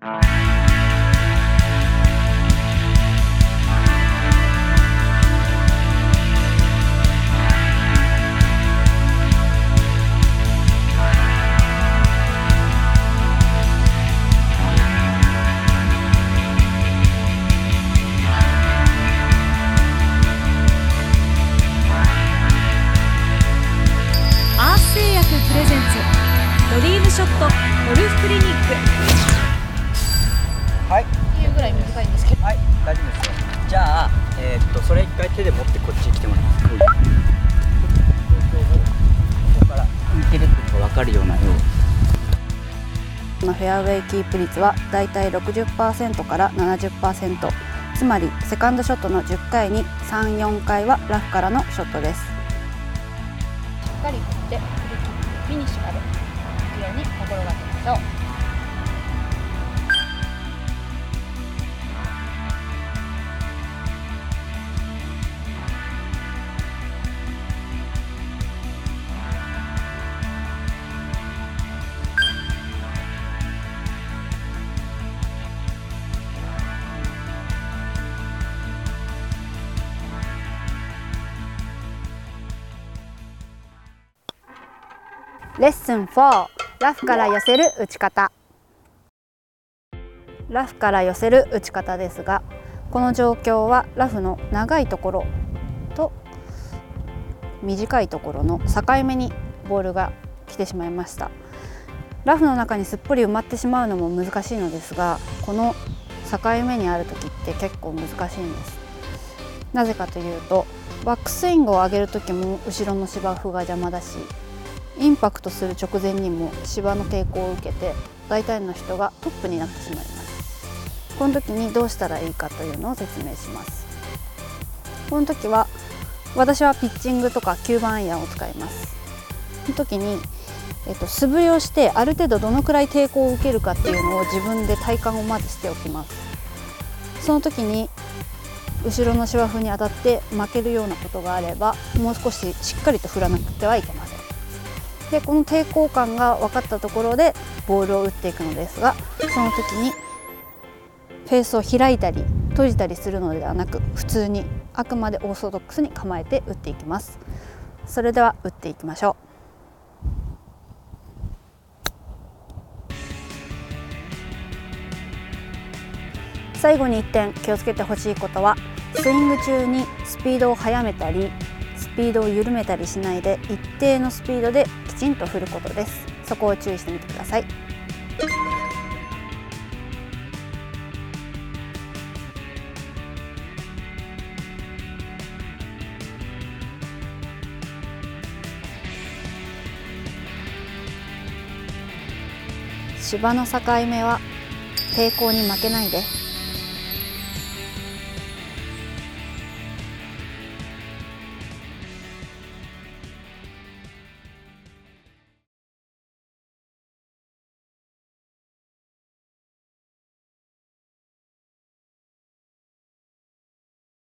アース製薬プレゼンツドリームショットゴルフクリニック。はい。っていうぐらい短いんですけど。はい。大丈夫ですよ。じゃあえーっとそれ一回手で持ってこっちに来てもらいます。ここから。浮いてるっていうのが分かるようなようのフェアウェイキープ率はだいたい60%から70%つまりセカンドショットの10回に34回はラフからのショットです。しっかり振って振り切ってフィニッシュまで行くように心がけましょうレッスン4ラフから寄せる打ち方。ラフから寄せる打ち方ですがこの状況はラフの長いところと短いところの境目にボールが来てしまいました。ラフの中にすっぽり埋まってしまうのも難しいのですがこの境目にある時って結構難しいんです。なぜかというとバックスイングを上げる時も後ろの芝生が邪魔だしインパクトする直前にも芝の抵抗を受けて大体の人がトップになってしまいます。この時にどうしたらいいかというのを説明します。この時は私はピッチングとか9番アイアンを使います。その時に、えっと、素振りをしてある程度どのくらい抵抗を受けるかっていうのを自分で体感をまずしておきます。その時に後ろの芝生に当たって負けるようなことがあればもう少ししっかりと振らなくてはいけません。でこの抵抗感が分かったところでボールを打っていくのですがその時にフェースを開いたり閉じたりするのではなく普通にあくまでオーソドックスに構えて打っていきます。それでは打っていきましょう。最後に1点気をつけてほしいことはスイング中にスピードを速めたりピードを緩めたりしないで一定のスピードできちんと振ることです。そこを注意してみてください。芝の境目は抵抗に負けないで。